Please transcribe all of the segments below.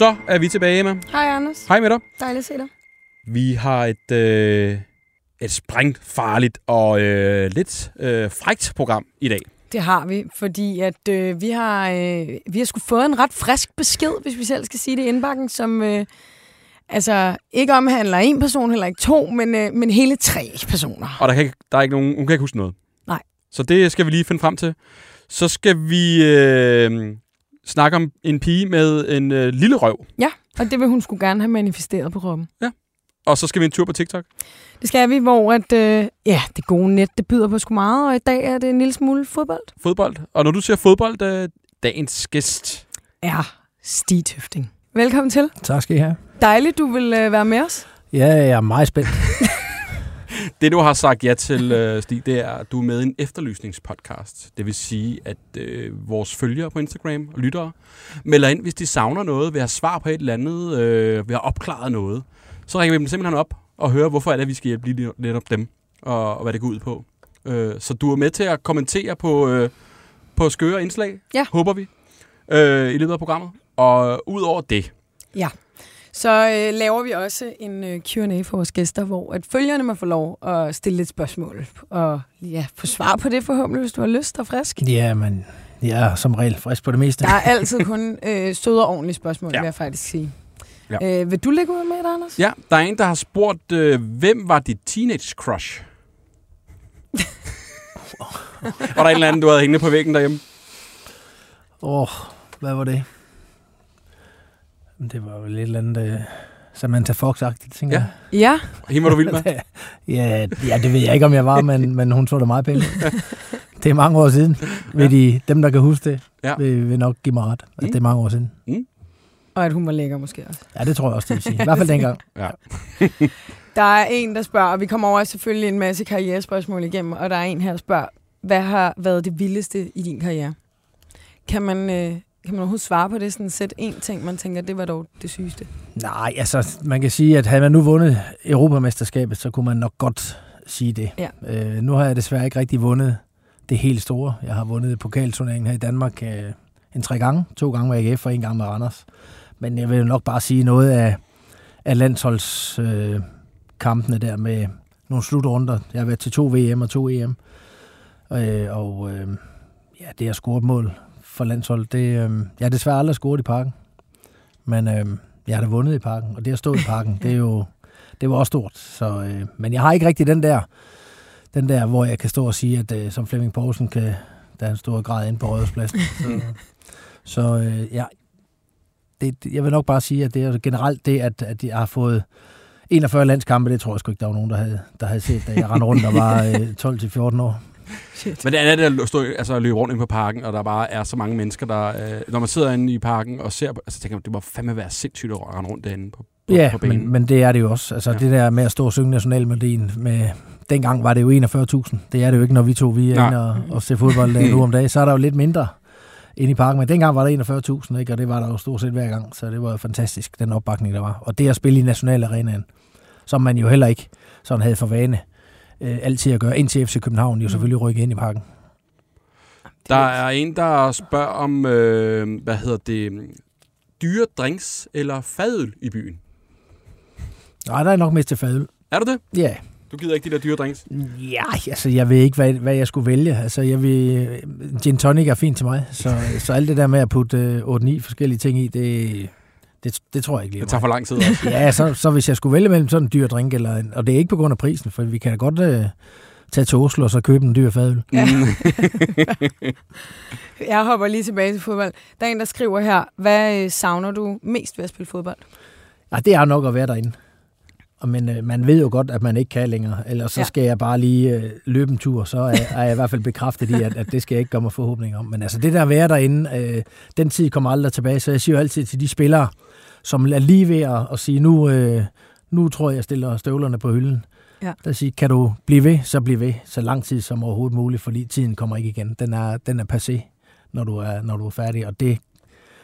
Så er vi tilbage, Emma. Hej Anders. Hej med dig. Dejligt at se dig. Vi har et, øh, et sprængfarligt og øh, lidt øh, frægt program i dag. Det har vi, fordi at øh, vi har øh, vi har sgu fået en ret frisk besked, hvis vi selv skal sige det i indbakken, som øh, altså ikke omhandler en person, heller ikke to, men, øh, men hele tre personer. Og der, kan ikke, der er ikke nogen, hun kan ikke huske noget. Nej. Så det skal vi lige finde frem til. Så skal vi øh, snakke om en pige med en øh, lille røv. Ja, og det vil hun skulle gerne have manifesteret på rummet. Og så skal vi en tur på TikTok. Det skal vi, hvor at, øh, ja, det gode net, det byder på sgu meget, og i dag er det en lille smule fodbold. Fodbold. Og når du siger fodbold, øh, dagens gæst. Er Stig Tøfting. Velkommen til. Tak skal I have. Dejligt, du vil øh, være med os. Ja, jeg er meget spændt. Det, du har sagt ja til, øh, Stig, det er, at du er med i en efterlysningspodcast. Det vil sige, at øh, vores følgere på Instagram og lyttere melder ind, hvis de savner noget, vil have svar på et eller andet, øh, vil have opklaret noget. Så ringer vi dem simpelthen op og hører, hvorfor er det, at vi skal hjælpe lige netop dem, og, og hvad det går ud på. Øh, så du er med til at kommentere på, øh, på skøre indslag, Ja. håber vi, øh, i løbet af programmet. Og ud over det, Ja. Så øh, laver vi også en øh, Q&A for vores gæster, hvor at følgerne må få lov at stille lidt spørgsmål. Og ja, få svar på det forhåbentlig, hvis du har lyst og frisk. Ja, men jeg er som regel frisk på det meste. Der er altid kun øh, søde og ordentlige spørgsmål, Ja. vil jeg faktisk sige. Ja. Øh, vil du lægge ud med det, Anders? ja, der er en, der har spurgt, øh, hvem var dit teenage crush? var der en eller anden, du havde hængende på væggen derhjemme? Åh, oh, hvad var det? Det var vel et eller andet uh, Samantha Fox-agtigt, tænker Ja. jeg. Ja, Hende var du vild med? ja, ja, det ved jeg ikke, om jeg var, men, men hun så da meget pænt. Det er mange år siden. Vil de, dem, der kan huske det, Ja. ja. vil, vil nok give mig ret. At Mm. det er mange år siden. og at hun var lækker måske også. Ja, det tror jeg også, det vil sige. I hvert fald dengang. Der er en, der spørger, og vi kommer over selvfølgelig en masse karrierespørgsmål igennem, og der er en her, der spørger, hvad har været det vildeste i din karriere? Kan man, øh, kan man overhovedet svare på det? Sådan sæt en ting, man tænker, det var dog det sygeste. Nej, altså, man kan sige, at havde man nu vundet Europamesterskabet, så kunne man nok godt sige det. Ja. Øh, nu har jeg desværre ikke rigtig vundet det helt store. Jeg har vundet pokalturneringen her i Danmark øh, en tre gange. To gange med AGF og en gang med Randers. Men jeg vil nok bare sige noget af, af landsholdskampene øh, der med nogle slutrunder. Jeg har været til to VM og to EM. Øh, og øh, ja, det at score et mål for landshold, det, øh, jeg har desværre aldrig scoret i parken. Men øh, jeg har da vundet i parken, og det at stå i parken, det er jo det var også stort. Så, øh, men jeg har ikke rigtig den der, den der, hvor jeg kan stå og sige, at øh, som Flemming Poulsen kan, der er en stor grad inde på Rådhuspladsen. Så, så øh, ja, det, det- jeg vil nok bare sige, at det er generelt det, at, at jeg har fået 41 landskampe, det tror jeg sgu ikke, der var nogen, der havde, der havde set, da jeg rendte rundt og var øh, 12-14 år. Shit. Men det andet er at stå, altså at løbe rundt ind på parken, og der bare er så mange mennesker, der... Øh, når man sidder inde i parken og ser... på- Altså tænker man, det må fandme være sindssygt at rende rundt derinde på, på, Ja, på banen. men, men det er det jo også. Altså Ja. det der med at stå og synge nationalmelodien med... Dengang var det jo 41.000. Det er det jo ikke, når vi to vi er Nej. inde og, og ser fodbold øh, nu om dagen. Så er der jo lidt mindre inde i parken. Men dengang var der 41.000, ikke? og det var der jo stort set hver gang. Så det var fantastisk, den opbakning, der var. Og det at spille i nationalarenaen, som man jo heller ikke sådan havde for vane øh, altid at gøre, indtil FC København jo selvfølgelig rykkede ind i parken. Der er en, der spørger om, øh, hvad hedder det, dyre drinks eller fadøl i byen. Nej, der er nok mest til fadøl. Er du det? Ja, Du gider ikke de der dyre drinks? Ja, altså jeg ved ikke, hvad, hvad jeg skulle vælge. Altså jeg vil, gin tonic er fint til mig, så, så alt det der med at putte øh, 8-9 forskellige ting i, det, det, det tror jeg ikke lige. Det tager for lang tid også. Ja, så, så hvis jeg skulle vælge mellem sådan en dyr drink, eller en, og det er ikke på grund af prisen, for vi kan da godt øh, tage til Oslo og så købe en dyr fadøl. Ja. Mm. Jeg hopper lige tilbage til fodbold. Der er en, der skriver her, hvad øh, savner du mest ved at spille fodbold? Ja, det er nok at være derinde. Men øh, man ved jo godt, at man ikke kan længere. Ellers så Ja. skal jeg bare lige øh, løbe en tur, så er, er jeg i hvert fald bekræftet i, at, at det skal jeg ikke gøre mig forhåbning om. Men altså det der at være derinde, øh, den tid kommer aldrig tilbage. Så jeg siger jo altid til de spillere, som er lige ved at, at sige, nu, øh, nu tror jeg, jeg stiller støvlerne på hylden. Ja. Der siger, kan du blive ved, så bliv ved, så lang tid som overhovedet muligt, fordi tiden kommer ikke igen. Den er, den er passé, når du er, når du er færdig, og det,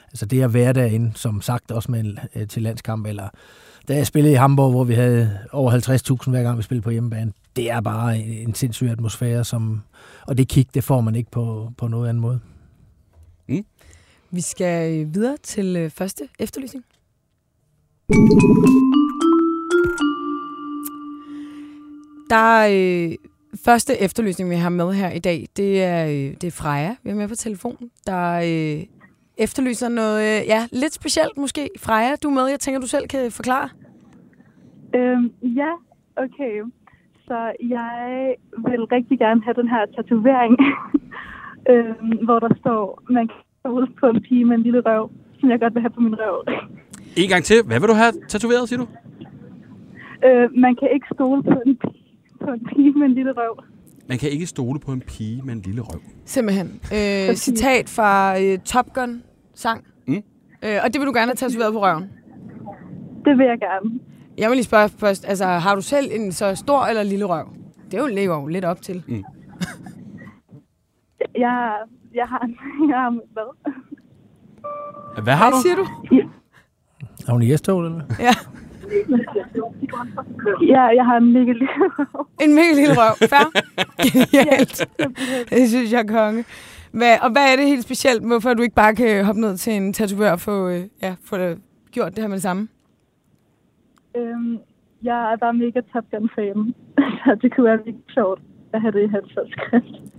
altså det at være derinde, som sagt også med, øh, til landskamp, eller da jeg spillede i Hamburg, hvor vi havde over 50.000 hver gang vi spillede på hjemmebane, det er bare en, sindssyg atmosfære, som, og det kick, det får man ikke på, på noget anden måde. Vi skal øh, videre til øh, første efterlysning. Der er øh, første efterlysning, vi har med her i dag, det er, øh, det er Freja, vi er med på telefon, der øh, efterlyser noget øh, ja, lidt specielt måske. Freja, du er med, jeg tænker, du selv kan forklare. Øhm, ja, okay. Så jeg vil rigtig gerne have den her tatovering, øhm, hvor der står, man kan stå ud på en pige med en lille røv, som jeg godt vil have på min røv. En gang til. Hvad vil du have tatoveret, siger du? Øh, man kan ikke stole på en, pige, på en pige med en lille røv. Man kan ikke stole på en pige med en lille røv. Simpelthen. Øh, citat fra øh, Top Gun sang. Mm. Øh, og det vil du gerne have tatoveret på røven. Det vil jeg gerne. Jeg vil lige spørge først, altså har du selv en så stor eller lille røv? Det er jo lever jo lidt op til. Mm. Jeg, jeg har, jeg har hvad? Hvad har Hvad du? siger du? Er hun i S-tog, eller? Ja, Ja, jeg har en mega lille røv. en mega lille røv. Fair? Genialt. Det synes jeg er konge. Hvad, og hvad er det helt specielt? Hvorfor du ikke bare kan hoppe ned til en tatovør og få, øh, ja, få det, gjort det her med det samme? Øhm, jeg er bare mega Top Gun-fan. Så det kunne være virkelig sjovt at have det i hans skrift.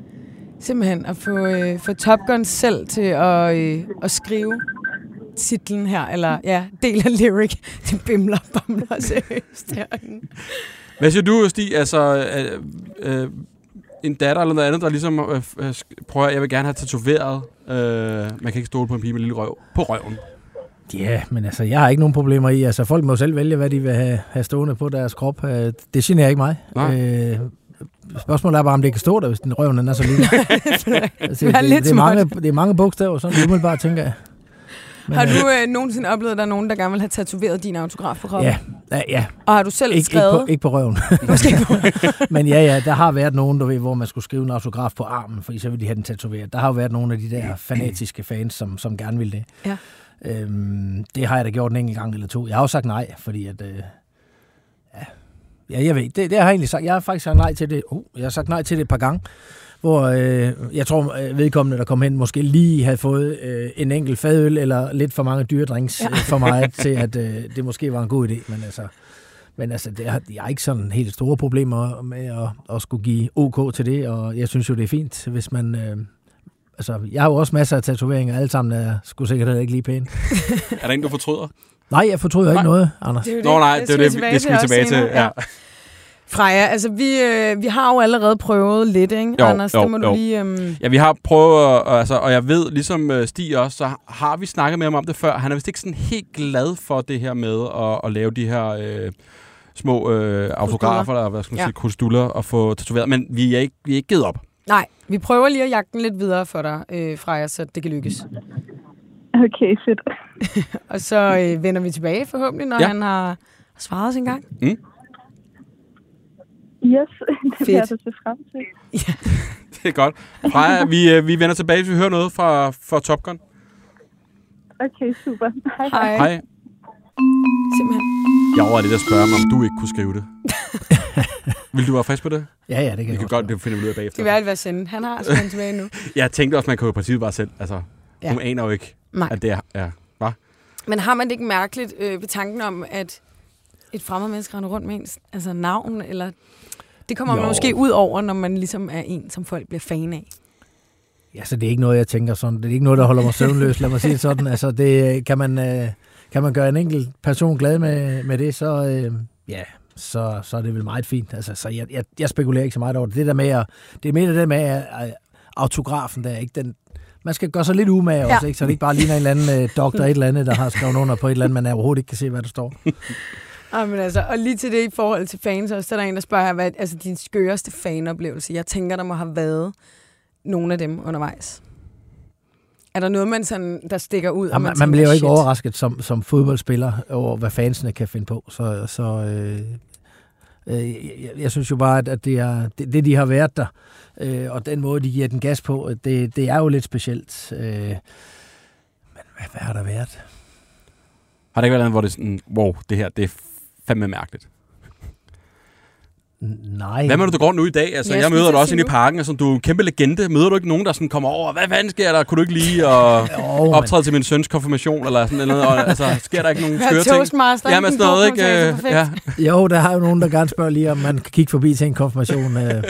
Simpelthen at få, øh, få Top Gun selv til at, øh, at skrive titlen her, eller ja, del af lyric. Det bimler og bamler seriøst herinde. Hvad siger du, Stig? Altså, øh, øh, en datter eller noget andet, der ligesom øh, øh, prøver, jeg vil gerne have tatoveret, øh, man kan ikke stole på en pige med en lille røv, på røven. Ja, men altså, jeg har ikke nogen problemer i. Altså, folk må selv vælge, hvad de vil have, have stående på deres krop. Øh, Det generer ikke mig. Nej. Øh, spørgsmålet er bare, om det kan stå der, hvis den røven den er så lille. altså, Det er lidt det, er mange, det er mange bogstaver, sådan umiddelbart tænker jeg. Men, Har øh, du øh, nogensinde oplevet, at der er nogen, der gerne vil have tatoveret din autograf på kroppen? Ja, ja, ja. Og har du selv Ikke, ikke, skrevet? på, ikke på røven. Måske ikke på. Men ja, ja, der har været nogen, du ved, hvor man skulle skrive en autograf på armen, fordi så ville de have den tatoveret. Der har jo været nogle af de der fanatiske fans, som, som gerne vil det. Ja. Øhm, det har jeg da gjort en enkelt gang eller to. Jeg har også sagt nej, fordi at... Øh, ja, jeg ved, det, det har jeg egentlig sagt. Jeg har faktisk sagt nej til det. Uh, jeg har sagt nej til det et par gange, hvor øh, jeg tror, øh, vedkommende, der kom hen, måske lige havde fået øh, en enkelt fadøl eller lidt for mange dyredrinks Ja. ja. for mig, til at øh, det måske var en god idé. Men altså, men altså, det er, jeg har ikke sådan helt store problemer med at, at skulle give OK til det, og jeg synes jo, det er fint, hvis man... Øh, altså, jeg har jo også masser af tatoveringer, alle sammen er sgu sikkert ikke lige pæne. Er der en, du fortryder? Nej, jeg fortryder Nej. ikke noget, Anders. Det er jo Nå nej, det, er skal det, det skal vi tilbage til. Ja. Freja, altså vi, øh, vi har jo allerede prøvet lidt, ikke, Jo, Anders? jo, det må du jo. lige... Øh, ja, vi har prøvet, at- altså, og jeg ved, ligesom øh, Stig også, så har vi snakket med ham om det før. Han er vist ikke sådan helt glad for det her med at, at lave de her øh, små øh, autografer, eller hvad skal man Ja. sige, krudstuller, og få tatoveret. Men vi er ikke, vi er ikke givet op. nej, vi prøver lige at jagte den lidt videre for dig, øh, Freja, så det kan lykkes. Okay, fedt. Og så øh, vender vi tilbage forhåbentlig, når Ja. ja. han har svaret sin gang. Yes, det vil jeg Fedt. da se frem til. Det er godt. Freja, vi, øh, vi vender tilbage, hvis vi hører noget fra, fra Top Gun. Okay, super. Hej. Hej. Hej. Simpelthen. Jeg overvejede lidt at spørge mig, om du ikke kunne skrive det. Vil du være frisk på det? Ja, ja, det kan Vi kan godt. det finder vi ud af bagefter. Det kan være, sende. Han har sendt tilbage nu. Jeg tænkte også, man kan jo i princippet bare selv. Altså, Ja. hun aner jo ikke, Nej. at det er... Ja. Hva? Men har man det ikke mærkeligt øh, ved tanken om, at et fremmed menneske render rundt med ens altså navn, eller... Det kommer man Jo. måske ud over, når man ligesom er en, som folk bliver fan af. Ja, så det er ikke noget, jeg tænker sådan. Det er ikke noget, der holder mig søvnløs, lad mig sige det sådan. Altså, det, kan, man, øh, kan man gøre en enkelt person glad med, med det, så, øh, ja, så, så er det vel meget fint. Altså, så jeg, jeg, jeg spekulerer ikke så meget over det. Det, der med at, det er mere det der med at, at autografen, der, ikke? Den, man skal gøre sig lidt umage Ja. også, ikke? så det ikke bare ligner en eller anden øh, doktor et eller andet, der har skrevet under på et eller andet, man overhovedet ikke kan se, hvad der står. Ah, men altså, og lige til det i forhold til fans også, så er der en, der spørger, hvad altså, din skøreste fanoplevelse. Jeg tænker, der må have været nogle af dem undervejs. Er der noget, man sådan, der stikker ud? Og man, tænker, man bliver jo ikke shit? overrasket som, som fodboldspiller over, hvad fansene kan finde på. Så, så øh, øh, jeg, jeg synes jo bare, at, det, er, det, det, de har været der, øh, og den måde, de giver den gas på, det, det er jo lidt specielt. Øh, men hvad, hvad har der været? Har det ikke været noget, hvor det er sådan, wow, det her, det er fandme mærkeligt? Nej. Hvad med du, du går nu i dag? Altså, jeg jeg møder dig også inde i parken, altså, du er en kæmpe legende. Møder du ikke nogen, der sådan kommer over, hvad fanden sker der? Kunne du ikke lige og Jo, optræde til min søns konfirmation, eller sådan noget? Og, altså, sker der ikke nogen skøre ting? Toastmaster. Jamen, sådan noget, ikke? Ja. Øh, Ja. Jo, der har jo nogen, der gerne spørger lige, om man kan kigge forbi til en konfirmation. Øh,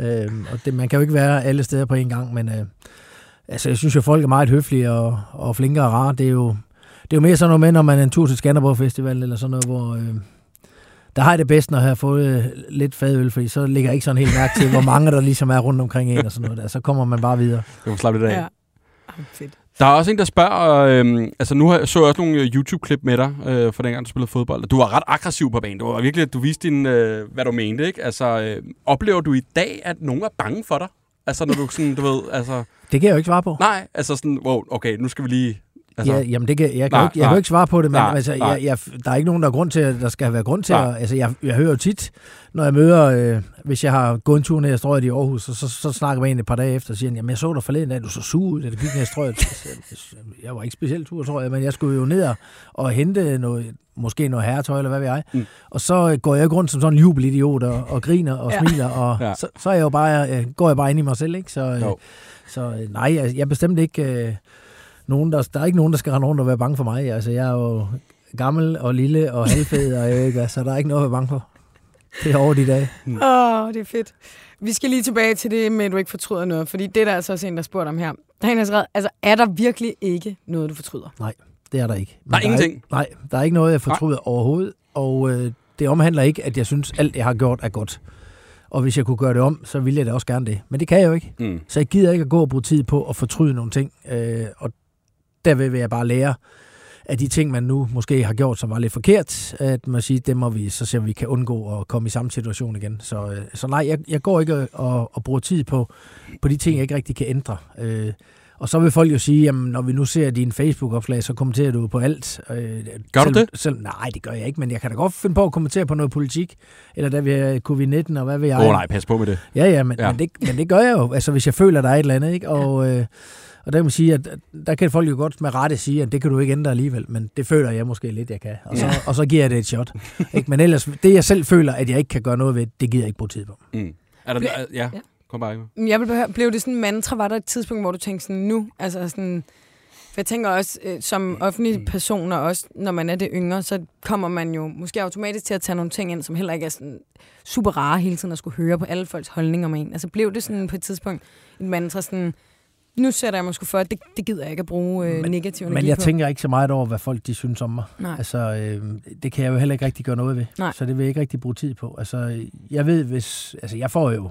øh, og det, man kan jo ikke være alle steder på en gang, men øh, altså, jeg synes jo, folk er meget høflige og, og flinke og rare. Det er jo, det er jo mere sådan noget med, når man er en tur til Skanderborg Festival eller sådan noget, hvor... Øh, der har jeg det bedst, når jeg har fået øh, lidt fadøl, fordi så ligger jeg ikke sådan helt mærke til, hvor mange der ligesom er rundt omkring en og sådan noget der. Så kommer man bare videre. Det kan slappe lidt af. Ja. Fedt. Der er også en, der spørger, øh, altså nu har, jeg så jeg også nogle øh, YouTube-klip med dig, øh, for dengang du spillede fodbold. Du var ret aggressiv på banen. Du var virkelig, du viste din, øh, hvad du mente, ikke? Altså, øh, oplever du i dag, at nogen er bange for dig? Altså, når du sådan, du ved, altså... Det kan jeg jo ikke svare på. Nej, altså sådan, wow, okay, nu skal vi lige... Altså, Ja, jamen det kan, jeg, kan Nej, jo ikke, jeg kan nej. jo ikke svare på det, men Nej, altså, nej. jeg, jeg, der er ikke nogen, der er grund til, at der skal være grund til. Nej. At, altså, jeg, jeg hører jo tit, når jeg møder, øh, hvis jeg har gået en tur ned ad strøget i Aarhus, så, så, så snakker vi en et par dage efter og siger, jamen jeg så dig forleden dag, du så sur ud, da du gik ned ad strøget. Jeg, Jeg var ikke specielt tur, tror jeg, men jeg skulle jo ned og, og hente noget, måske noget herretøj, eller hvad ved jeg. Mm. Og så øh, går jeg rundt som sådan en jubelidiot og, og griner og Ja. smiler, og Ja. så, så er jeg jo bare, øh, går jeg bare ind i mig selv, ikke? Så, øh, Jo. så øh, nej, jeg, jeg er bestemt ikke... Øh, nogen, der, der er ikke nogen, der skal rende rundt og være bange for mig. Altså, jeg er jo gammel og lille og halvfed, og jeg ved ikke så der er ikke noget at være bange for. Det er over de dage. Åh, oh, det er fedt. Vi skal lige tilbage til det med, at du ikke fortryder noget, fordi det er der altså også en, der spurgte om her. Der er en, der har skrevet, altså er der virkelig ikke noget, du fortryder? Det er der ikke. Men Der er ingenting? ikke, nej, der er ikke noget, jeg fortryder overhovedet, og øh, det omhandler ikke, at jeg synes, alt jeg har gjort er godt. Og hvis jeg kunne gøre det om, så ville jeg da også gerne det. Men det kan jeg jo ikke. Mm. Så jeg gider ikke at gå og bruge tid på at fortryde nogle ting. Øh, og derved vil jeg bare lære af de ting, man nu måske har gjort, som var lidt forkert, at man siger, det må vi så se, om vi kan undgå at komme i samme situation igen. Så, øh, så nej, jeg, jeg går ikke og, og bruger tid på, på de ting, jeg ikke rigtig kan ændre. Øh, og så vil folk jo sige, jamen, når vi nu ser din Facebook-opslag, så kommenterer du på alt. Øh, Gør du selv, det? Selv, nej, det gør jeg ikke, men jeg kan da godt finde på at kommentere på noget politik, eller da vi har covid-19, og hvad vil jeg. Åh oh, nej, pas på med det. Ja, ja, men, ja. Men, det, men det gør jeg jo, altså hvis jeg føler, der er et eller andet, ikke? Og, øh, og der kan man sige, at der kan folk jo godt med rette sige, at det kan du ikke ændre alligevel, men det føler jeg måske lidt, jeg kan. Og så, Ja. og så giver jeg det et shot. ikke? Men ellers, det jeg selv føler, at jeg ikke kan gøre noget ved, det giver jeg ikke bruge tid på. Mm. Er der, Ble- ja, ja. kom bare. Men Jeg vil behøve, blev det sådan en mantra? Var der et tidspunkt, hvor du tænkte sådan nu? Altså sådan, for jeg tænker også, øh, som offentlig person, og også når man er det yngre, så kommer man jo måske automatisk til at tage nogle ting ind, som heller ikke er sådan super rare hele tiden at skulle høre på alle folks holdninger om en. Altså blev det sådan på et tidspunkt en mantra sådan, nu sætter jeg mig sgu for, at det, det gider jeg ikke at bruge øh, Men- negativ energi Men jeg på. tænker ikke så meget over, hvad folk de synes om mig. Nej. Altså, øh, det kan jeg jo heller ikke rigtig gøre noget ved. Nej. Så det vil jeg ikke rigtig bruge tid på. Altså, jeg ved, hvis... Altså, jeg får jo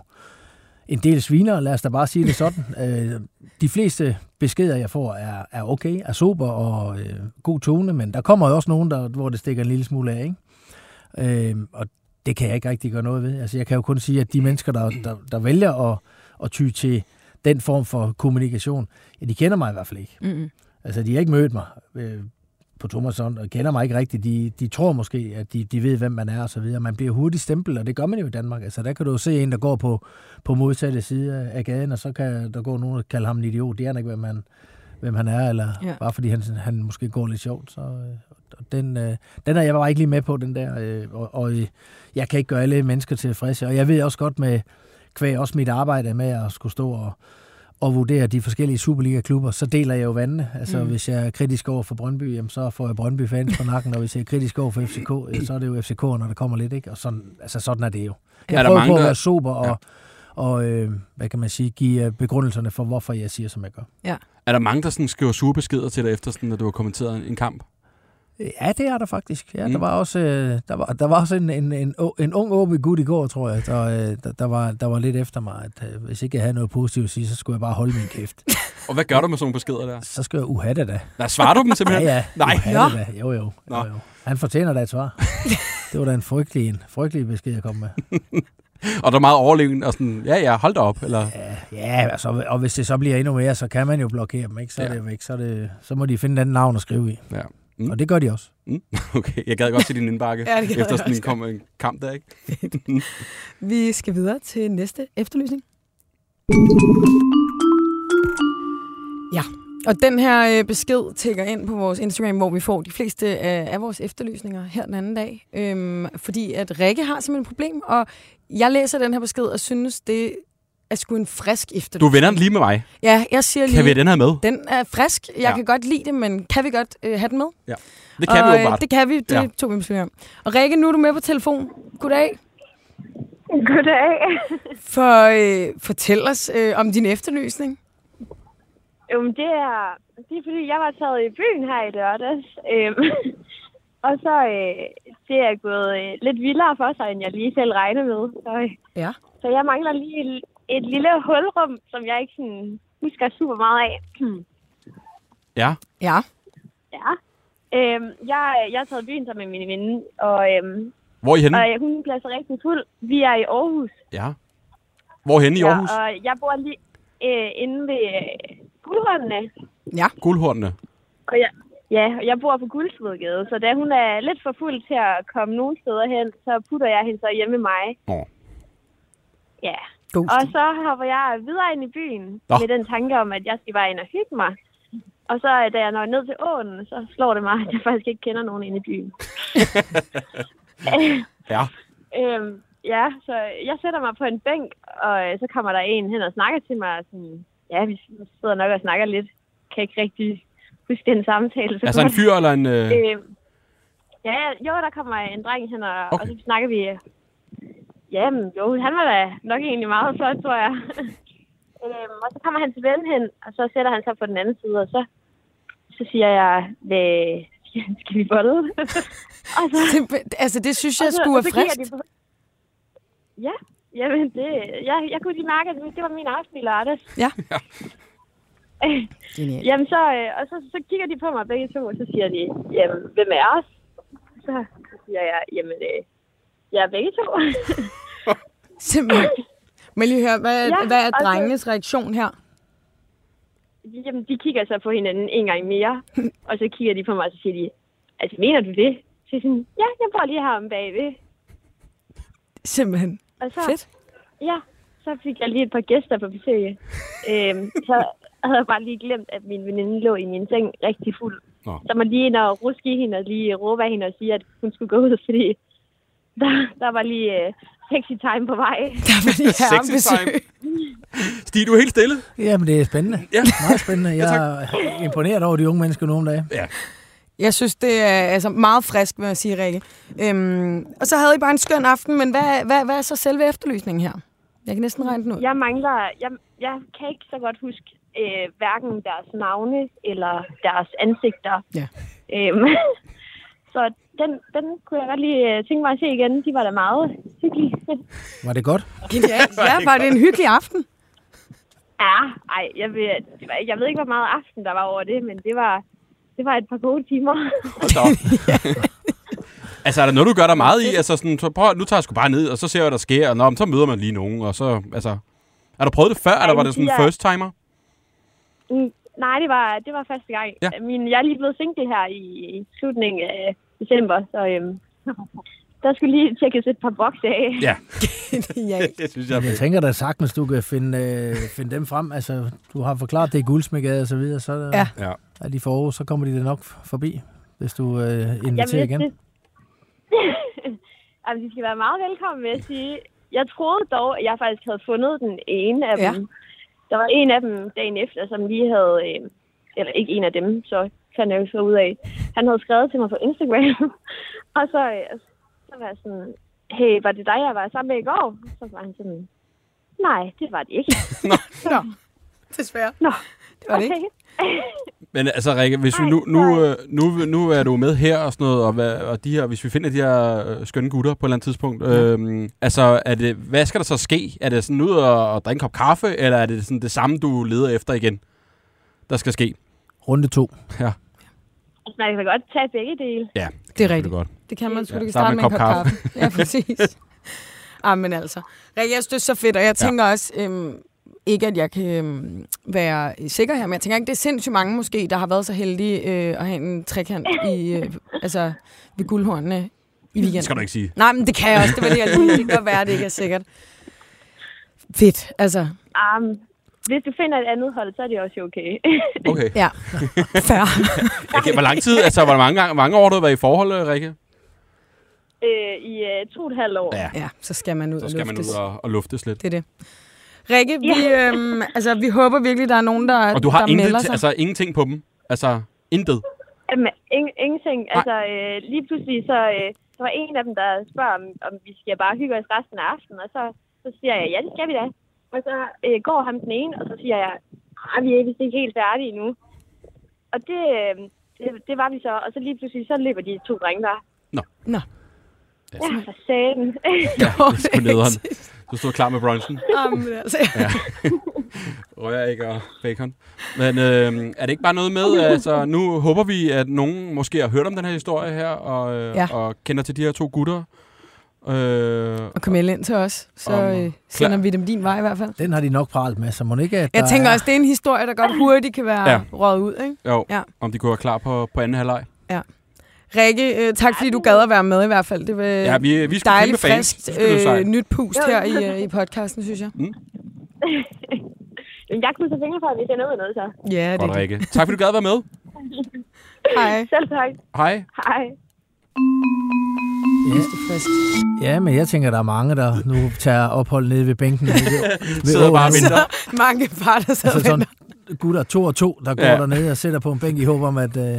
en del sviner, lad os da bare sige det sådan. øh, de fleste beskeder, jeg får, er, er okay, er super og øh, god tone, men der kommer jo også nogen, der, hvor det stikker en lille smule af, ikke? Øh, og det kan jeg ikke rigtig gøre noget ved. Altså, jeg kan jo kun sige, at de mennesker, der, der, der vælger at, at ty til den form for kommunikation, ja, de kender mig i hvert fald ikke. Mm-mm. Altså, de har ikke mødt mig øh, på Thomasson, og kender mig ikke rigtigt. De, de tror måske, at de, de ved, hvem man er, og så videre. Man bliver hurtigt stemplet, og det gør man jo i Danmark. Altså, der kan du jo se en, der går på, på modsatte side af gaden, og så kan der gå nogen, der kalder ham en idiot. Det er ikke, hvem han, hvem han er, eller Ja. bare fordi han, han måske går lidt sjovt. Så, øh, og den, øh, den er jeg bare ikke lige med på, den der. Øh, og, og øh, jeg kan ikke gøre alle mennesker tilfredse. Og jeg ved også godt med, kvæg også mit arbejde med at skulle stå og, og vurdere de forskellige Superliga-klubber, så deler jeg jo vandene. Altså, Mm. hvis jeg er kritisk over for Brøndby, jamen, så får jeg Brøndby-fans på nakken, og hvis jeg er kritisk over for FCK, ja, så er det jo FCK, når der kommer lidt, ikke? Og sådan, altså, sådan er det jo. Jeg Er der prøver mange, på at der- være sober og, Ja. ja. og øh, hvad kan man sige, give øh, begrundelserne for, hvorfor jeg siger, som jeg gør. Er der mange, der sådan skriver sure beskeder til dig efter, sådan, at du har kommenteret en, en kamp? Ja, det er der faktisk. Ja, Mm. der var også, øh, der var, der var også en, en, en, en ung åben gut i går, tror jeg, der, øh, der, der, var, der var lidt efter mig, at øh, hvis ikke jeg havde noget positivt at sige, så skulle jeg bare holde min kæft. Og hvad gør du med sådan nogle beskeder der? Så skal jeg uha det da. Hvad svarer du dem Ja, simpelthen? ja. Nej. Uha Nå. det da. Jo, jo. Nå. jo, jo. Han fortjener da et svar. det var da en frygtelig, en frygtelig besked, jeg kom med. Og der er meget overlevende og sådan, ja, ja, hold da op. Eller, Ja, ja altså, og hvis det så bliver endnu mere, så kan man jo blokere dem, ikke? Så er Ja. det jo væk. Så, er det, så må de finde et andet navn at skrive i. ja. Mm. Og det gør de også. Okay, jeg gad godt se din indbakke, Ja, efter sådan en, også kom, en kamp der, ikke? Vi skal videre til næste efterlysning. Ja, Og den her øh, besked tækker ind på vores Instagram, hvor vi får de fleste af, af vores efterlysninger her den anden dag. Øhm, fordi at Rikke har simpelthen et problem, og jeg læser den her besked og synes, det er sgu en frisk Du efterlysning. vender den lige med mig. Ja, jeg siger lige, Kan vi have den her med? den er frisk. Jeg Ja. kan godt lide det, men kan vi godt øh, have den med? Det kan og, vi øh, åbenbart. Det kan vi, det Ja. ja. tog vi beslutning om. Og Rikke, nu er du med på telefon. Goddag. Goddag. For, øh, fortæl os øh, om din efterlysning. Jamen, det er, det er fordi, jeg var taget i byen her i lørdags. Øhm, og så øh, det er gået øh, lidt vildere for sig, end jeg lige selv regnede med. Så, øh, Ja. så jeg mangler lige et, lille hulrum, som jeg ikke sådan, husker super meget af. Ja. Ja. ja. Øhm, jeg, jeg er taget byen sammen med min veninde, og, øhm, Hvor er I henne? og øh, hun bliver så rigtig fuld. Vi er i Aarhus. Ja. Hvor henne i Aarhus? Ja, og jeg bor lige øh, inde ved øh, Guldhåndene. Guldhornene. Og jeg, ja, og jeg bor på Guldsvedgade, så da hun er lidt for fuld til at komme nogen steder hen, så putter jeg hende så hjemme med mig. Åh. Ja. God Og så hopper jeg videre ind i byen Nå. med den tanke om, at jeg skal bare ind og hygge mig. Og så da jeg når ned til åen, så slår det mig, at jeg faktisk ikke kender nogen inde i byen. Ja. øhm, ja, så jeg sætter mig på en bænk, og øh, så kommer der en hen og snakker til mig. Og sådan, ja, vi sidder nok og snakker lidt. Kan ikke rigtig huske den samtale. Så Altså en fyr eller en... Øh... Øh, ja, jo, der kommer en dreng hen, og, okay. Okay. og så snakker vi. Jamen, jo, han var da nok egentlig meget flot, tror jeg. øhm, og så kommer han til ven hen, og så sætter han sig på den anden side, og så, så siger jeg, hvad, skal vi bolle? og så, Simpel- altså, det synes jeg skulle er frist. de på- Ja, jamen det, jeg, jeg kunne lige mærke, at det var min aften i lørdags. Ja. Genialt. Jamen så, øh, og så, så kigger de på mig begge to, og så siger de, jamen, hvem er os? Så, så siger jeg, jamen, øh, jeg er begge to. Simpelthen. Men lige høre, hvad, Ja, hvad er og så- drengenes reaktion her? jamen, de kigger så på hinanden en gang mere, og så kigger de på mig, og så siger de, altså, mener du det? Så siger jeg sådan, ja, jeg bor lige her om bagved. Simpelthen. Og så, Fedt. ja, så fik jeg lige et par gæster på besøg. øhm, så havde jeg bare lige glemt, at min veninde lå i min seng rigtig fuld. Nå. Så må lige ind og ruske i hende og lige råbe af hende og sige, at hun skulle gå ud, fordi der, der var lige uh, sexy time på vej. Der var lige her Sexy besøg. Stig, du er helt stille. Jamen, det er spændende. Ja. Meget spændende. Jeg er imponeret over de unge mennesker nogle dage. Ja. Jeg synes, det er altså, meget frisk, vil jeg sige, Rikke. Øhm, og så havde I bare en skøn aften, men hvad, hvad, hvad er så selve efterlysningen her? Jeg kan næsten regne den ud. Jeg mangler, jeg, jeg kan ikke så godt huske øh, hverken deres navne eller deres ansigter. Ja. Øhm, så den, den kunne jeg godt lige øh, tænke mig at se igen. De var da meget hyggelige. Var det godt? Genialt. Ja, var det en hyggelig aften? Ja, ej, jeg ved, det var, jeg ved ikke, hvor meget aften der var over det, men det var, det var et par gode timer. Hold op. altså, er der noget, du gør dig meget i? Altså, sådan, så prøv, nu tager jeg sgu bare ned, og så ser jeg, hvad der sker, og nå, men så møder man lige nogen, og så, altså... Er du prøvet det før, eller var det sådan en ja. first timer? Mm, Nej, det var, det var første gang. Ja. Min, jeg er lige blevet single her i, i slutningen af december, så øhm, der skulle lige tjekkes et par bokse af. Ja, Genialt. det synes jeg. Jeg tænker da sagtens, du kan finde, øh, finde dem frem. Altså, du har forklaret, det er guldsmækket og så videre, så Ja. Ja. er de for Aarhus, så kommer de da nok forbi, hvis du øh, Jamen, inviterer jeg igen. synes- altså, de skal være meget velkommen, vil jeg sige. Jeg troede dog, at jeg faktisk havde fundet den ene af Ja. dem. Der var en af dem dagen efter, som lige havde... Øh, eller ikke en af dem, så kan jeg jo så ud af. Han havde skrevet til mig på Instagram. og så, øh, så var jeg sådan, hey, var det dig, jeg var sammen med i går? Så var han sådan, nej, det var det ikke. Nå, desværre. Nå, Det var det ikke. Men altså, Rikke, hvis vi nu, nu, øh, nu, nu er du med her og sådan noget, og, hvad, og de her, hvis vi finder de her øh, skønne gutter på et eller andet tidspunkt, ja. øhm, altså, er det, hvad skal der så ske? Er det sådan ud og, og drikke en kop kaffe, eller er det sådan det samme, du leder efter igen, der skal ske? Runde to. Ja, Altså, man kan godt tage begge dele. ja Det er det rigtigt. godt. Det kan man sgu. Ja, starte med en kop kop kaffe. Ja, præcis. ah, men altså. Rikke, jeg synes, det er så fedt, og jeg tænker også, øhm, ikke at jeg kan øhm, være sikker her, men jeg tænker ikke, det er sindssygt mange måske, der har været så heldige øh, at have en trekant i, øh, altså, ved guldhornene i weekenden. Det skal du ikke sige. Nej, men det kan jeg også. Det, var det, jeg lige. det kan godt være, at det ikke er sikkert. Fedt, altså. Um, hvis du finder et andet hold, så er det også okay. Okay. Ja, fair. okay. Hvor lang tid, altså hvor mange, gange, mange år har du været i forhold, øh, Rikke? øh, I uh, to og et halvt år. Ja. Ja, så skal man ud Så og skal man luftes. ud og, og luftes lidt. Det er det. Rikke, vi, øhm, altså, vi håber virkelig, der er nogen, der, Og du har intet, sig. altså ingenting på dem? Altså intet? Jamen, ing, ingenting. Altså, øh, lige pludselig så, øh, så var en af dem, der spørger, om, om vi skal bare hygge os resten af aftenen, og så, så siger jeg, ja, det skal vi da. Og så øh, går ham den ene, og så siger jeg, nej, vi er vist ikke helt færdige endnu. Og det, øh, det, det var vi så, og så lige pludselig, så løber de to drenge der. Nå. Ja, for satan. Ja, det er nederen. Du stod klar med brunchen. Jamen, altså, ja. Rører ikke og bacon. Men øh, er det ikke bare noget med, altså nu håber vi, at nogen måske har hørt om den her historie her, og, øh, Ja. og kender til de her to gutter. Øh, Og kom ind til os, så Om- øh, sender vi dem din vej i hvert fald. Den har de nok pralt med, så må ikke, at Jeg tænker er, også, det er en historie, der godt hurtigt kan være Ja. ja. røget ud, ikke? jo, Ja. om de kunne være klar på, på anden halvleg. Rikke, øh, tak fordi du gad at være med i hvert fald. Det var Ja, vi, vi skulle dejligt skulle øh, nyt pust Jo. her i, øh, i podcasten, synes jeg. Men jeg krydser fingre for, at vi finder ud af noget, så. Ja, det Godt, er det. Rikke. Tak fordi du gad at være med. Hej. Selv tak. Hej. Hej. Ja, Frisk. ja, men jeg tænker, der er mange, der nu tager ophold nede ved bænken. Ved, ved Sidder bare og venter. Mange par, der sidder Altså sådan gutter to og to, der går Ja. ja. dernede og sætter på en bænk i håb om, at øh,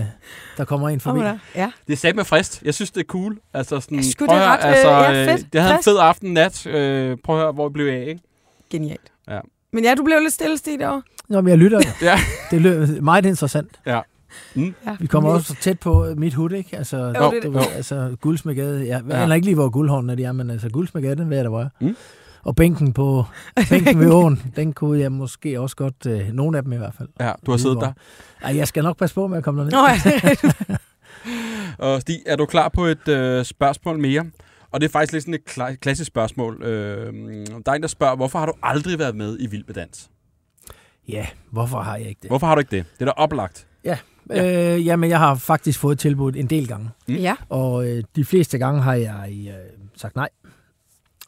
der kommer en forbi. Der? Ja. Det er sat med frist. Jeg synes, det er cool. Altså, sådan, Jeg synes, prøv det er høre, ret, øh, altså, ja, øh, fedt. Det havde en fed aften nat. Øh, prøv at høre, hvor vi blev af, ikke? Genialt. Ja. Men ja, du blev lidt stille, Stig, derovre. Nå, men jeg lytter. Ja. Det løb meget interessant. Ja, Vi kommer også tæt på mit hud, ikke? Altså, Jo, det- det, ved, altså Guldsmedgade. Jeg Ja. ja. aner ikke lige, hvor guldhåndene de er, men altså Guldsmedgade, den ved jeg, der var. Mm. Mm. Og bænken på bænken ved åen, den kunne jeg måske også godt, øh, nogle af dem i hvert fald. Ja, du har siddet der. Ej, jeg skal nok passe på med at komme derned. Nå, ja. Og Stig, er du klar på et øh, spørgsmål mere? Og det er faktisk lidt sådan et kla- klassisk spørgsmål. Øh, der er en, der spørger, hvorfor har du aldrig været med i Vild med Dans? Ja, hvorfor har jeg ikke det? Hvorfor har du ikke det? Det er da oplagt. Ja. Øh, jamen, jeg har faktisk fået tilbudt en del gange. Mm. ja. Og øh, de fleste gange har jeg øh, sagt nej.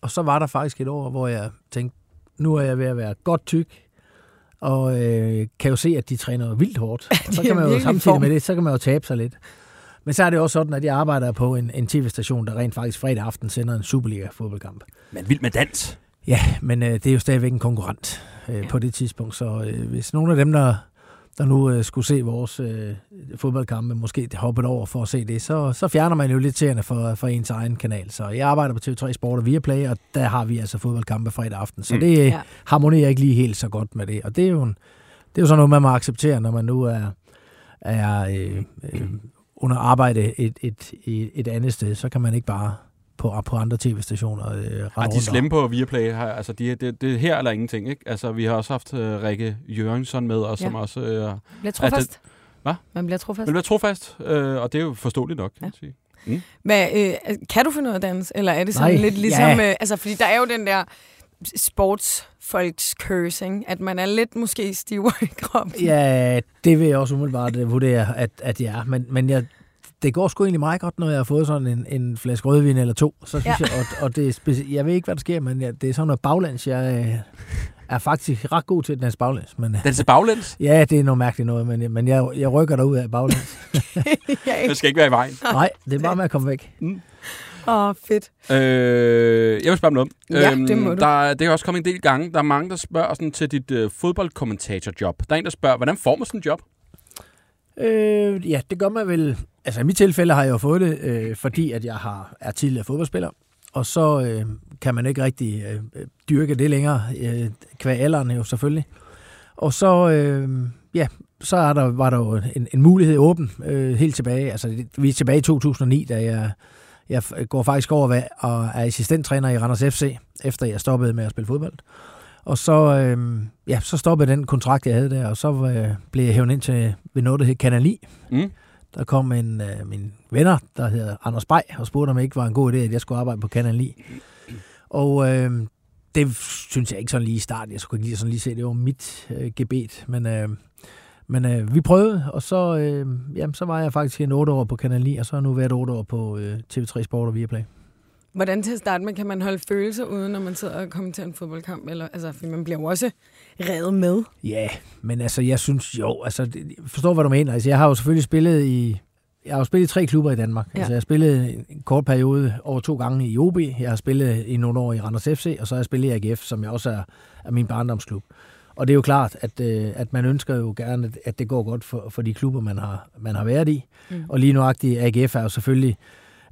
Og så var der faktisk et år, hvor jeg tænkte, nu er jeg ved at være godt tyk, og øh, kan jo se, at de træner vildt hårdt. Og så kan man jo samtidig form. med det, så kan man jo tabe sig lidt. Men så er det også sådan, at jeg arbejder på en, en tv-station, der rent faktisk fredag aften sender en Superliga-fodboldkamp. Men Vild med Dans? Ja, men øh, det er jo stadigvæk en konkurrent øh, ja. på det tidspunkt, så øh, hvis nogle af dem, der, der nu øh, skulle se vores øh, fodboldkampe, måske hoppet over for at se det, så, så fjerner man jo lidt seerne for, for ens egen kanal. Så jeg arbejder på TV3 Sport og Viaplay, og der har vi altså fodboldkampe fredag aften, så Mm. det øh, ja. harmonerer ikke lige helt så godt med det. Og det er jo, en, det er jo sådan noget, man må acceptere, når man nu er, er øh, øh, under arbejde et, et, et, et andet sted, så kan man ikke bare på, på andre tv-stationer øh, Ej, de er slemme på Viaplay. Her. Altså, de, er- det, det er her eller ingenting, ikke? Altså, vi har også haft uh, Rikke Jørgensen med os, Ja. som også øh, Bliver trofast. Hvad? Man bliver trofast. vil være trofast, øh, og det er jo forståeligt nok, kan Ja. man sige. Hvad, øh, kan du finde ud af at danse? Eller er det sådan Nej, lidt ligesom... ja. Øh, altså, fordi der er jo den der sportsfolks curse, ikke? At man er lidt måske stivere i kroppen. Ja, det vil jeg også umiddelbart øh, vurdere, at, at jeg er. Men, men jeg, det går sgu egentlig meget godt, når jeg har fået sådan en, en flaske rødvin eller to. Så synes Ja. jeg, og, og det er speci- jeg ved ikke, hvad der sker, men jeg, det er sådan noget baglands. Jeg øh, er faktisk ret god til at danse baglands. Men, Den til baglæns. ja, det er noget mærkeligt noget, men, men jeg, jeg rykker derud af baglands. Det skal ikke være i vejen. Nej, det er bare med at komme væk. Åh, fedt. Øh, jeg vil spørge om noget. Ja, det må du. Der, er- det er også kommet en del gange. Der er mange, der spørger sådan, til dit øh, fodboldkommentatorjob. Der er en, der spørger, hvordan får man sådan et job? Øh, ja, det gør man vel. Altså i mit tilfælde har jeg jo fået det, øh, fordi at jeg har, er tidligere fodboldspiller. Og så øh, kan man ikke rigtig øh, dyrke det længere, øh, kvæg alderen jo selvfølgelig. Og så, øh, ja, så er der, var der jo en, en mulighed åben øh, helt tilbage. Altså det- vi er tilbage i 2009, da jeg, jeg går faktisk over ved- og er assistenttræner i Randers FC, efter jeg stoppede med at spille fodbold. Og så, øh, ja, så stoppede den kontrakt, jeg havde der, og så øh, blev jeg hævet ind til ved noget, der hed Kanali. Mm. Der kom en øh, min venner, der hedder Anders Bay, og spurgte, om det ikke var en god idé, at jeg skulle arbejde på Kanal 9. Og øh, det synes jeg ikke sådan lige i starten. Jeg skulle lige, sådan lige se, det var mit øh, gebet. Men, øh, men øh, vi prøvede, og så, øh, jamen, så var jeg faktisk en 8 år på Kanal 9, og så har jeg nu været 8 år på øh, TV3 Sport og Viaplay. Hvordan til at starte med, kan man holde følelser uden, når man sidder og kommenterer en fodboldkamp? Eller, altså, for man bliver jo også revet med. Ja, men altså, jeg synes jo, altså, jeg forstår, hvad du mener. Altså, jeg har jo selvfølgelig spillet i, jeg har jo spillet i tre klubber i Danmark. Ja. Altså, jeg har spillet en kort periode over to gange i OB, jeg har spillet i nogle år i Randers FC, og så har jeg spillet i AGF, som jeg også er, er min barndomsklub. Og det er jo klart, at, øh, at man ønsker jo gerne, at- det går godt for, for de klubber, man har, man har været i. Mm. Og lige nuagtigt, AGF er jo selvfølgelig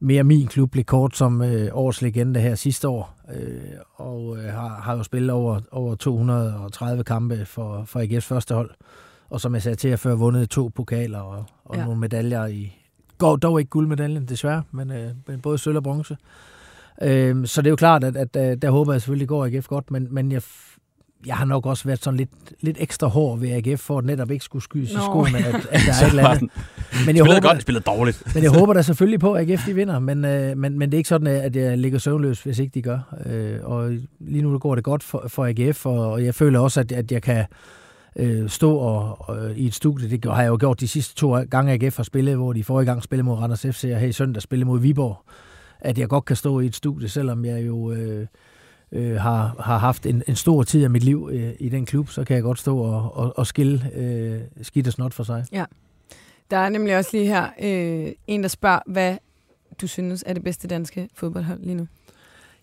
mere min klub, blev kort som øh, årets legende her sidste år, øh, og øh, har, har jo spillet over, over 230 kampe for, for AGF's første hold. Og som jeg sagde til, at før vundet to pokaler og, og Ja. nogle medaljer i... Går dog ikke guldmedaljen, desværre, men, øh, men både sølv og bronze. Øh, så det er jo klart, at, at, at der håber jeg selvfølgelig, går AGF godt, men, men jeg, jeg har nok også været sådan lidt, lidt ekstra hård ved AGF, for at netop ikke skulle skydes i Nå. skoene, at, at der er et eller andet. Men jeg håber, godt, de spillede dårligt. men jeg håber da selvfølgelig på, at AGF de vinder, men, øh, men, men det er ikke sådan, at jeg ligger søvnløs, hvis ikke de gør. Øh, og lige nu går det godt for, for AGF, og, og jeg føler også, at, at jeg kan øh, stå og, og, i et studie. Det har jeg jo gjort de sidste to gange, AGF har spillet, hvor de forrige gang spillede mod Randers FC, og her i søndag spillede mod Viborg. At jeg godt kan stå i et studie, selvom jeg jo... Øh, øh, har, har haft en, en stor tid af mit liv øh, i den klub, så kan jeg godt stå og, og, og skille øh, skidt og snot for sig. Der er nemlig også lige her øh, en, der spørger, hvad du synes er det bedste danske fodboldhold lige nu.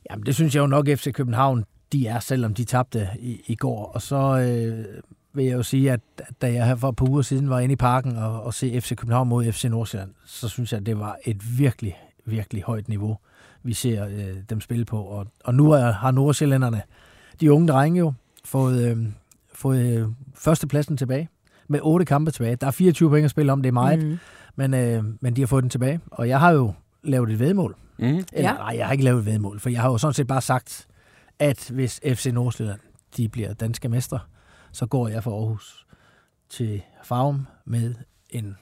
Jamen, det synes jeg jo nok, FC København, de er, selvom de tabte i, i går. Og så øh, vil jeg jo sige, at da jeg her for et par uger siden var inde i parken og, og se FC København mod FC Nordsjælland, så synes jeg, at det var et virkelig, virkelig højt niveau, vi ser øh, dem spille på. Og, og nu er, har Nordsjællanderne, de unge drenge jo, fået, øh, fået øh, førstepladsen tilbage med otte kampe tilbage. Der er 24 point at spille om, det er meget, mm. Men, øh, men de har fået den tilbage. Og jeg har jo lavet et vedmål Mm. eller, ja. nej, jeg har ikke lavet et vedmål, for jeg har jo sådan set bare sagt, at hvis FC Nordsjælland de bliver danske mestre, så går jeg fra Aarhus til Farum med en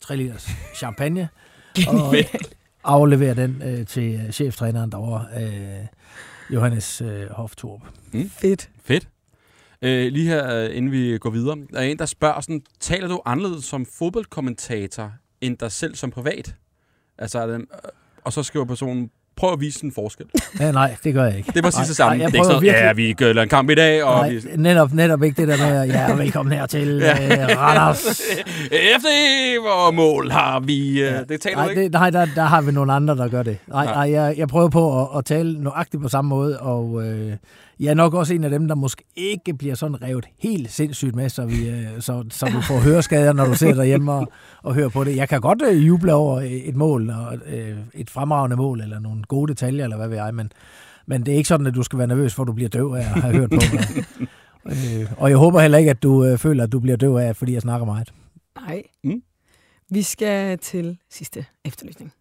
3 liters champagne, og afleverer den øh, til øh, cheftræneren derovre, øh, Johannes øh, Hoftorp. Fedt. Fedt. Øh, lige her, øh, inden vi går videre, der er en, der spørger sådan, taler du anderledes som fodboldkommentator, end dig selv som privat? Altså, er det, øh, og så skriver personen, prøv at vise en forskel. Ja, nej, det gør jeg ikke. Det er præcis det samme. nej, jeg det er ikke prøver sådan, virkelig- ja, vi gør en kamp i dag, og Nej, vi... netop, netop ikke det der med, ja, velkommen her til øh, Randers. Efter hvor mål har vi... Ja. Det taler Nej, ikke? det, nej der, der har vi nogle andre, der gør det. Nej, Nej. nej. jeg, jeg prøver på at, at tale nøjagtigt på samme måde, og øh, jeg er nok også en af dem, der måske ikke bliver sådan revet helt sindssygt med, så, vi, øh, så, så du får høreskader, når du sidder derhjemme og, og hører på det. Jeg kan godt øh, juble over et mål, og, øh, et fremragende mål, eller nogle gode detaljer, eller hvad ved jeg, men, men det er ikke sådan, at du skal være nervøs for, at du bliver døv af at have hørt på mig. øh, og jeg håber heller ikke, at du øh, føler, at du bliver døv af, fordi jeg snakker meget. Nej. Mm. Vi skal til sidste efterlysning.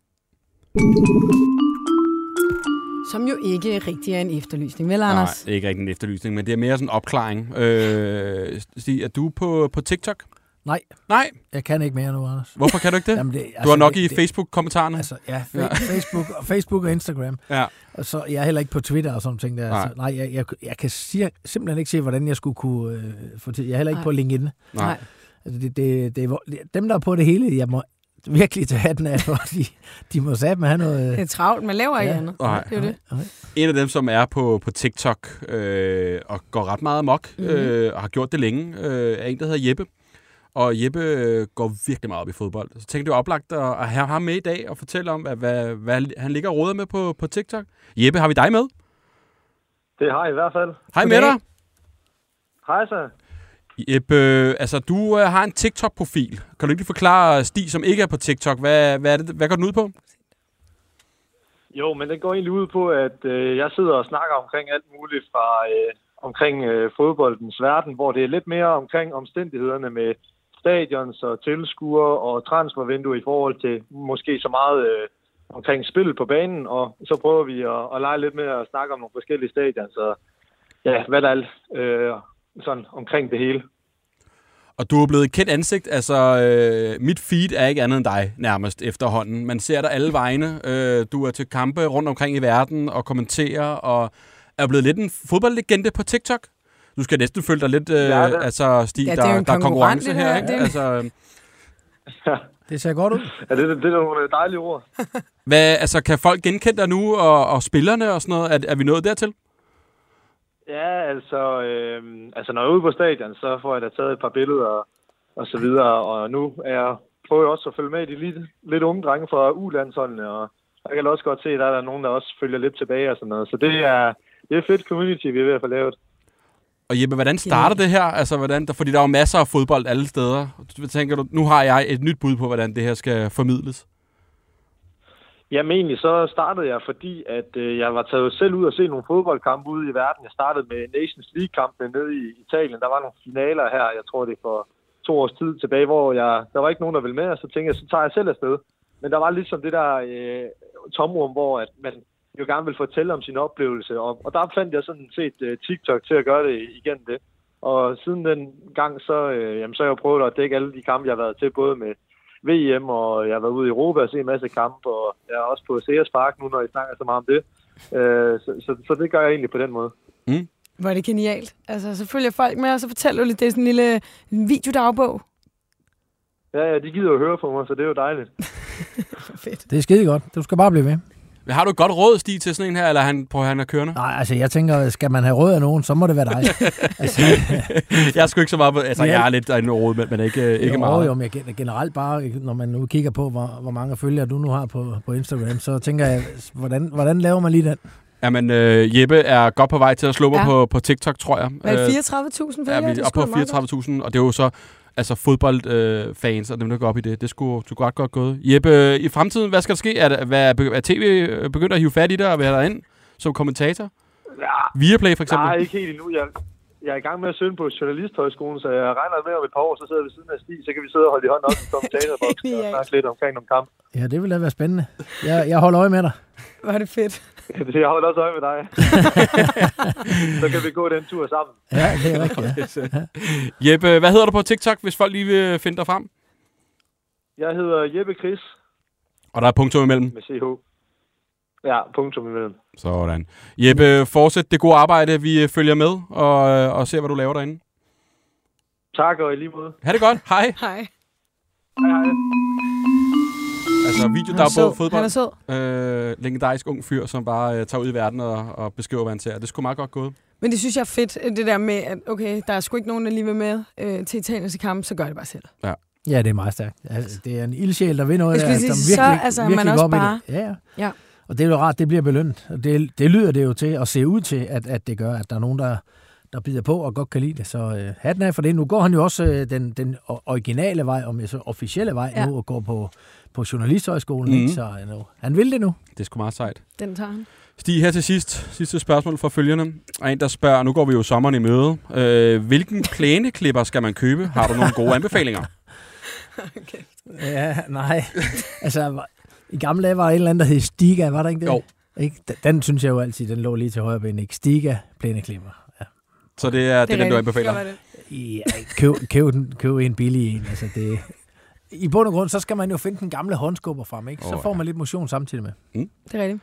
Som jo ikke rigtig er en efterlysning, vel Nej, Anders? er ikke rigtig en efterlysning, men det er mere sådan en opklaring. Øh, Stig, er du på, på TikTok? Nej. Nej, Jeg kan ikke mere nu, Anders. hvorfor kan du ikke det? Jamen, det du har nok det, i Facebook-kommentarerne. Altså, ja, Ja. Facebook, og Facebook og Instagram. Ja. Og så, jeg er heller ikke på Twitter og sådan ting der. Nej. Nej, så, nej jeg, jeg, jeg kan sige, simpelthen ikke se, hvordan jeg skulle kunne øh, få til. Jeg er heller ikke Nej. på LinkedIn. Nej. Altså, det, det, det, er det, dem, der er på det hele, jeg må virkelig tage hatten af, for de, de må satme have noget... Det er travlt, man laver ikke Ja. andet. Nej. Det er det. Nej. En af dem, som er på, på TikTok øh, og går ret meget amok, Mhm. mm-hmm. øh, og har gjort det længe, øh, er en, der hedder Jeppe. Og Jeppe øh, går virkelig meget op i fodbold. Så tænkte jeg, det var oplagt at, at have ham med i dag og fortælle om, hvad, hvad, hvad han ligger og råder med på, på TikTok. Jeppe, har vi dig med? Det har jeg i hvert fald. Hej med dig. Hej så. Jeppe, øh, altså du øh, har en TikTok-profil. Kan du ikke lige forklare Stig, som ikke er på TikTok, hvad, hvad, er det, hvad går den ud på? Jo, men det går egentlig ud på, at øh, jeg sidder og snakker omkring alt muligt fra øh, omkring øh, fodboldens verden, hvor det er lidt mere omkring omstændighederne med stadions og tilskuere og transfervindue i forhold til måske så meget øh, omkring spil på banen, og så prøver vi at, at lege lidt med at snakke om nogle forskellige stadions, så ja, hvad der er øh, sådan omkring det hele. Og du er blevet et kendt ansigt. Altså, øh, mit feed er ikke andet end dig, nærmest efterhånden. Man ser dig alle vegne. Øh, du er til kampe rundt omkring i verden og kommenterer, og er blevet lidt en fodboldlegende på TikTok. Du skal næsten føle dig lidt, øh, Ja, det- altså, Stig, Ja, det er der, der er konkurrence her, her. ikke? Det er- Altså, Det ser godt ud. Ja, det, det, det er nogle dejlige ord. Hvad, altså, kan folk genkende dig nu, og, og spillerne og sådan noget? Er, er vi nået dertil? Ja, altså, øh, altså når jeg er ude på stadion, så får jeg da taget et par billeder og, og så videre. Og nu er jeg, prøver jeg også at følge med i de lidt, lidt unge drenge fra U-landsholdene, og jeg kan også godt se, at der er nogen, der også følger lidt tilbage og sådan noget. Så det er, det er fedt community, vi er ved at få lavet. Og Jeppe, hvordan starter det her? Altså, hvordan, der, fordi der er jo masser af fodbold alle steder. Hvad Tænker du, nu har jeg et nyt bud på, hvordan det her skal formidles. Jamen egentlig så startede jeg, fordi at øh, jeg var taget selv ud og se nogle fodboldkampe ude i verden. Jeg startede med Nations League-kampene nede i Italien. Der var nogle finaler her, jeg tror det er for to års tid tilbage, hvor jeg, der var ikke nogen, der ville med, og så tænkte jeg, så tager jeg selv afsted. Men der var ligesom det der øh, tomrum, hvor at man jo gerne vil fortælle om sin oplevelse. Og, og der fandt jeg sådan set øh, TikTok til at gøre det igen det. Og siden den gang, så, øh, jamen, så har jeg prøvet at dække alle de kampe, jeg har været til, både med VM, og jeg har været ude i Europa og se en masse kampe, og jeg er også på Sears Park nu, når I snakker så meget om det. Øh, så, så, så det gør jeg egentlig på den måde. Hvor er det genialt. Altså, så følger folk med, og så fortæller du lidt, det er sådan en lille videodagbog. Ja, ja, de gider jo høre på mig, så det er jo dejligt. Fedt. Det er skide godt. Du skal bare blive Har du et godt råd, Stig, til sådan en her, eller er han, prøver han at køre Nej, altså jeg tænker, skal man have råd af nogen, så må det være dig. altså, Jeg er sgu ikke så meget på, altså Ja. jeg er lidt en råd, men, men ikke, ikke jo, meget. Jo, men jeg gen- generelt bare, når man nu kigger på, hvor, hvor mange følgere du nu har på, på Instagram, så tænker jeg, hvordan, hvordan laver man lige den? Jamen, øh, Jeppe er godt på vej til at slå mig Ja. på, på TikTok, tror jeg. Er Øh, det, 34.000 følgere? Ja, vi Det er er oppe på meget godt. 34.000, og det er jo så altså fodboldfans øh, fans og dem, der går op i det. Det skulle du godt godt gået. Jeppe, i fremtiden, hvad skal der ske? Er, det, hvad, er TV begyndt at hive fat i dig og være derinde som kommentator? Ja, Viaplay for eksempel? nej, ikke helt endnu. Jeg, jeg er i gang med at søge på Journalisthøjskolen, så jeg regner med om et par år, så sidder vi ved siden af Stig, så kan vi sidde og holde i hånden op i kommentatorboksen og snakke lidt omkring nogle kampe. Ja, det vil da være spændende. Jeg, jeg holder øje med dig. Er det fedt. Jeg holder også øje med dig. så kan vi gå den tur sammen. Ja, det er rigtigt. Ja. Jeppe, hvad hedder du på TikTok, hvis folk lige vil finde dig frem? Jeg hedder Jeppe Chris Og der er punktum imellem. med CH. Ja, punktum imellem. Sådan. Jeppe, fortsæt det gode arbejde. Vi følger med og, og ser, hvad du laver derinde. Tak og i lige måde. Ha' det godt. Hej. Hej. Hej hej. Altså, er videodagbog sød. Han fodbold. er sød. Øh, legendarisk ung fyr, som bare øh, tager ud i verden og, og beskriver, hvad han ser. Det sgu meget godt gået. Men det synes jeg er fedt, det der med, at okay, der er sgu ikke nogen, der lige vil med øh, til italienske kamp, så gør det bare selv. ja, det er meget stærkt. Altså, det er en ildsjæl, der vil noget. Jeg skulle der, som sige, så, virkelig, altså, virkelig man også det. bare- Ja, ja. Ja. Og det er jo rart, det bliver belønnet. Og det, det lyder det jo til, og se ud til, at, at det gør, at der er nogen, der, der bider på og godt kan lide det. Så øh, hatten af for det. Nu går han jo også øh, den, den originale vej, om jeg så officielle vej Ja. ja. nu, og går på, på Journalisthøjskolen. Mhm. Mm. Ikke? Så øh, nu, han vil det nu. Det er sgu meget sejt. Den tager han. Stig, her til sidst. Sidste spørgsmål fra følgerne. Og en, der spørger, nu går vi jo sommeren i møde. Øh, hvilken plæneklipper skal man købe? Har du nogle gode anbefalinger? Ja, nej. altså, i gamle dage var der et eller andet, der hed Stiga, var der ikke det? Jo. Ikke? Den, den synes jeg jo altid, den lå lige til højre ben. Ikke? Stiga, plæneklipper. Ja. Så det er, det er den, du anbefaler. Ja, køb, køb, den, køb en billig en. Altså det, I bund og grund, så skal man jo finde den gamle håndskubber frem, ikke? Så får ja. man lidt motion samtidig med. Det er rigtigt.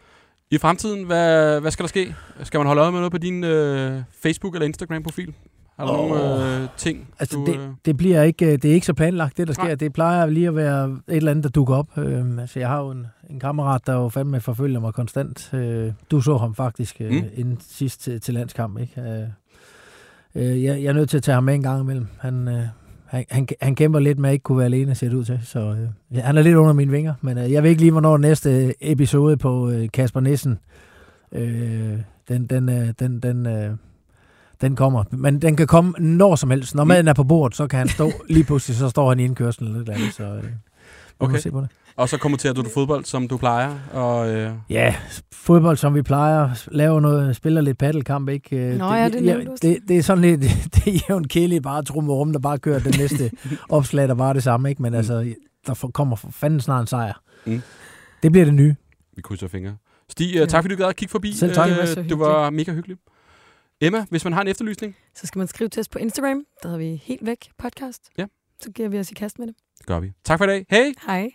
I fremtiden, hvad, hvad skal der ske? Skal man holde øje med noget på din øh, Facebook- eller Instagram-profil? Har du oh. nogle øh, ting, Altså, du... det, øh, det, bliver ikke, det er ikke så planlagt, det der sker. Nej. Det plejer lige at være et eller andet, der dukker op. Øhm, altså, jeg har jo en, en kammerat, der jo fandme forfølger mig konstant. Øh, du så ham faktisk øh, Mm. mm. inden sidst til, til landskamp, ikke? Øh, øh, jeg, jeg er nødt til at tage ham med en gang imellem. Han, øh, han, han, han kæmper lidt med at ikke kunne være alene, ser det ud til. Så øh, han er lidt under mine vinger. Men øh, jeg ved ikke lige, hvornår næste episode på øh, Kasper Nissen, øh, den, den, øh, den, den, øh, den kommer. Men den kan komme når som helst. Når maden er på bordet, så kan han stå, lige pludselig så står han i indkørslen eller et eller andet. Så øh, Okay. se på det. Og så kommenterer du det fodbold, som du plejer. Og, øh, Ja, fodbold som vi plejer, laver noget, spiller lidt paddelkamp, ikke? Øh, Nå ja, det nævnte du også. det, det, er sådan lidt, det er jævnt kedeligt bare trumme rum, der bare kører den næste opslag, der bare er det samme, ikke? Men Mm. altså, der for- kommer for fanden snart en sejr. Mm. Det bliver det nye. vi krydser fingre. Stig, øh, tak fordi du gad at kigge forbi. Selv tak. Det var Øh, det var mega hyggeligt. Emma, hvis man har en efterlysning, Så skal man skrive til os på Instagram. Der har vi helt væk podcast. Ja. Så giver vi os i kast med det. det gør vi. Tak for i dag. Hej! Hej.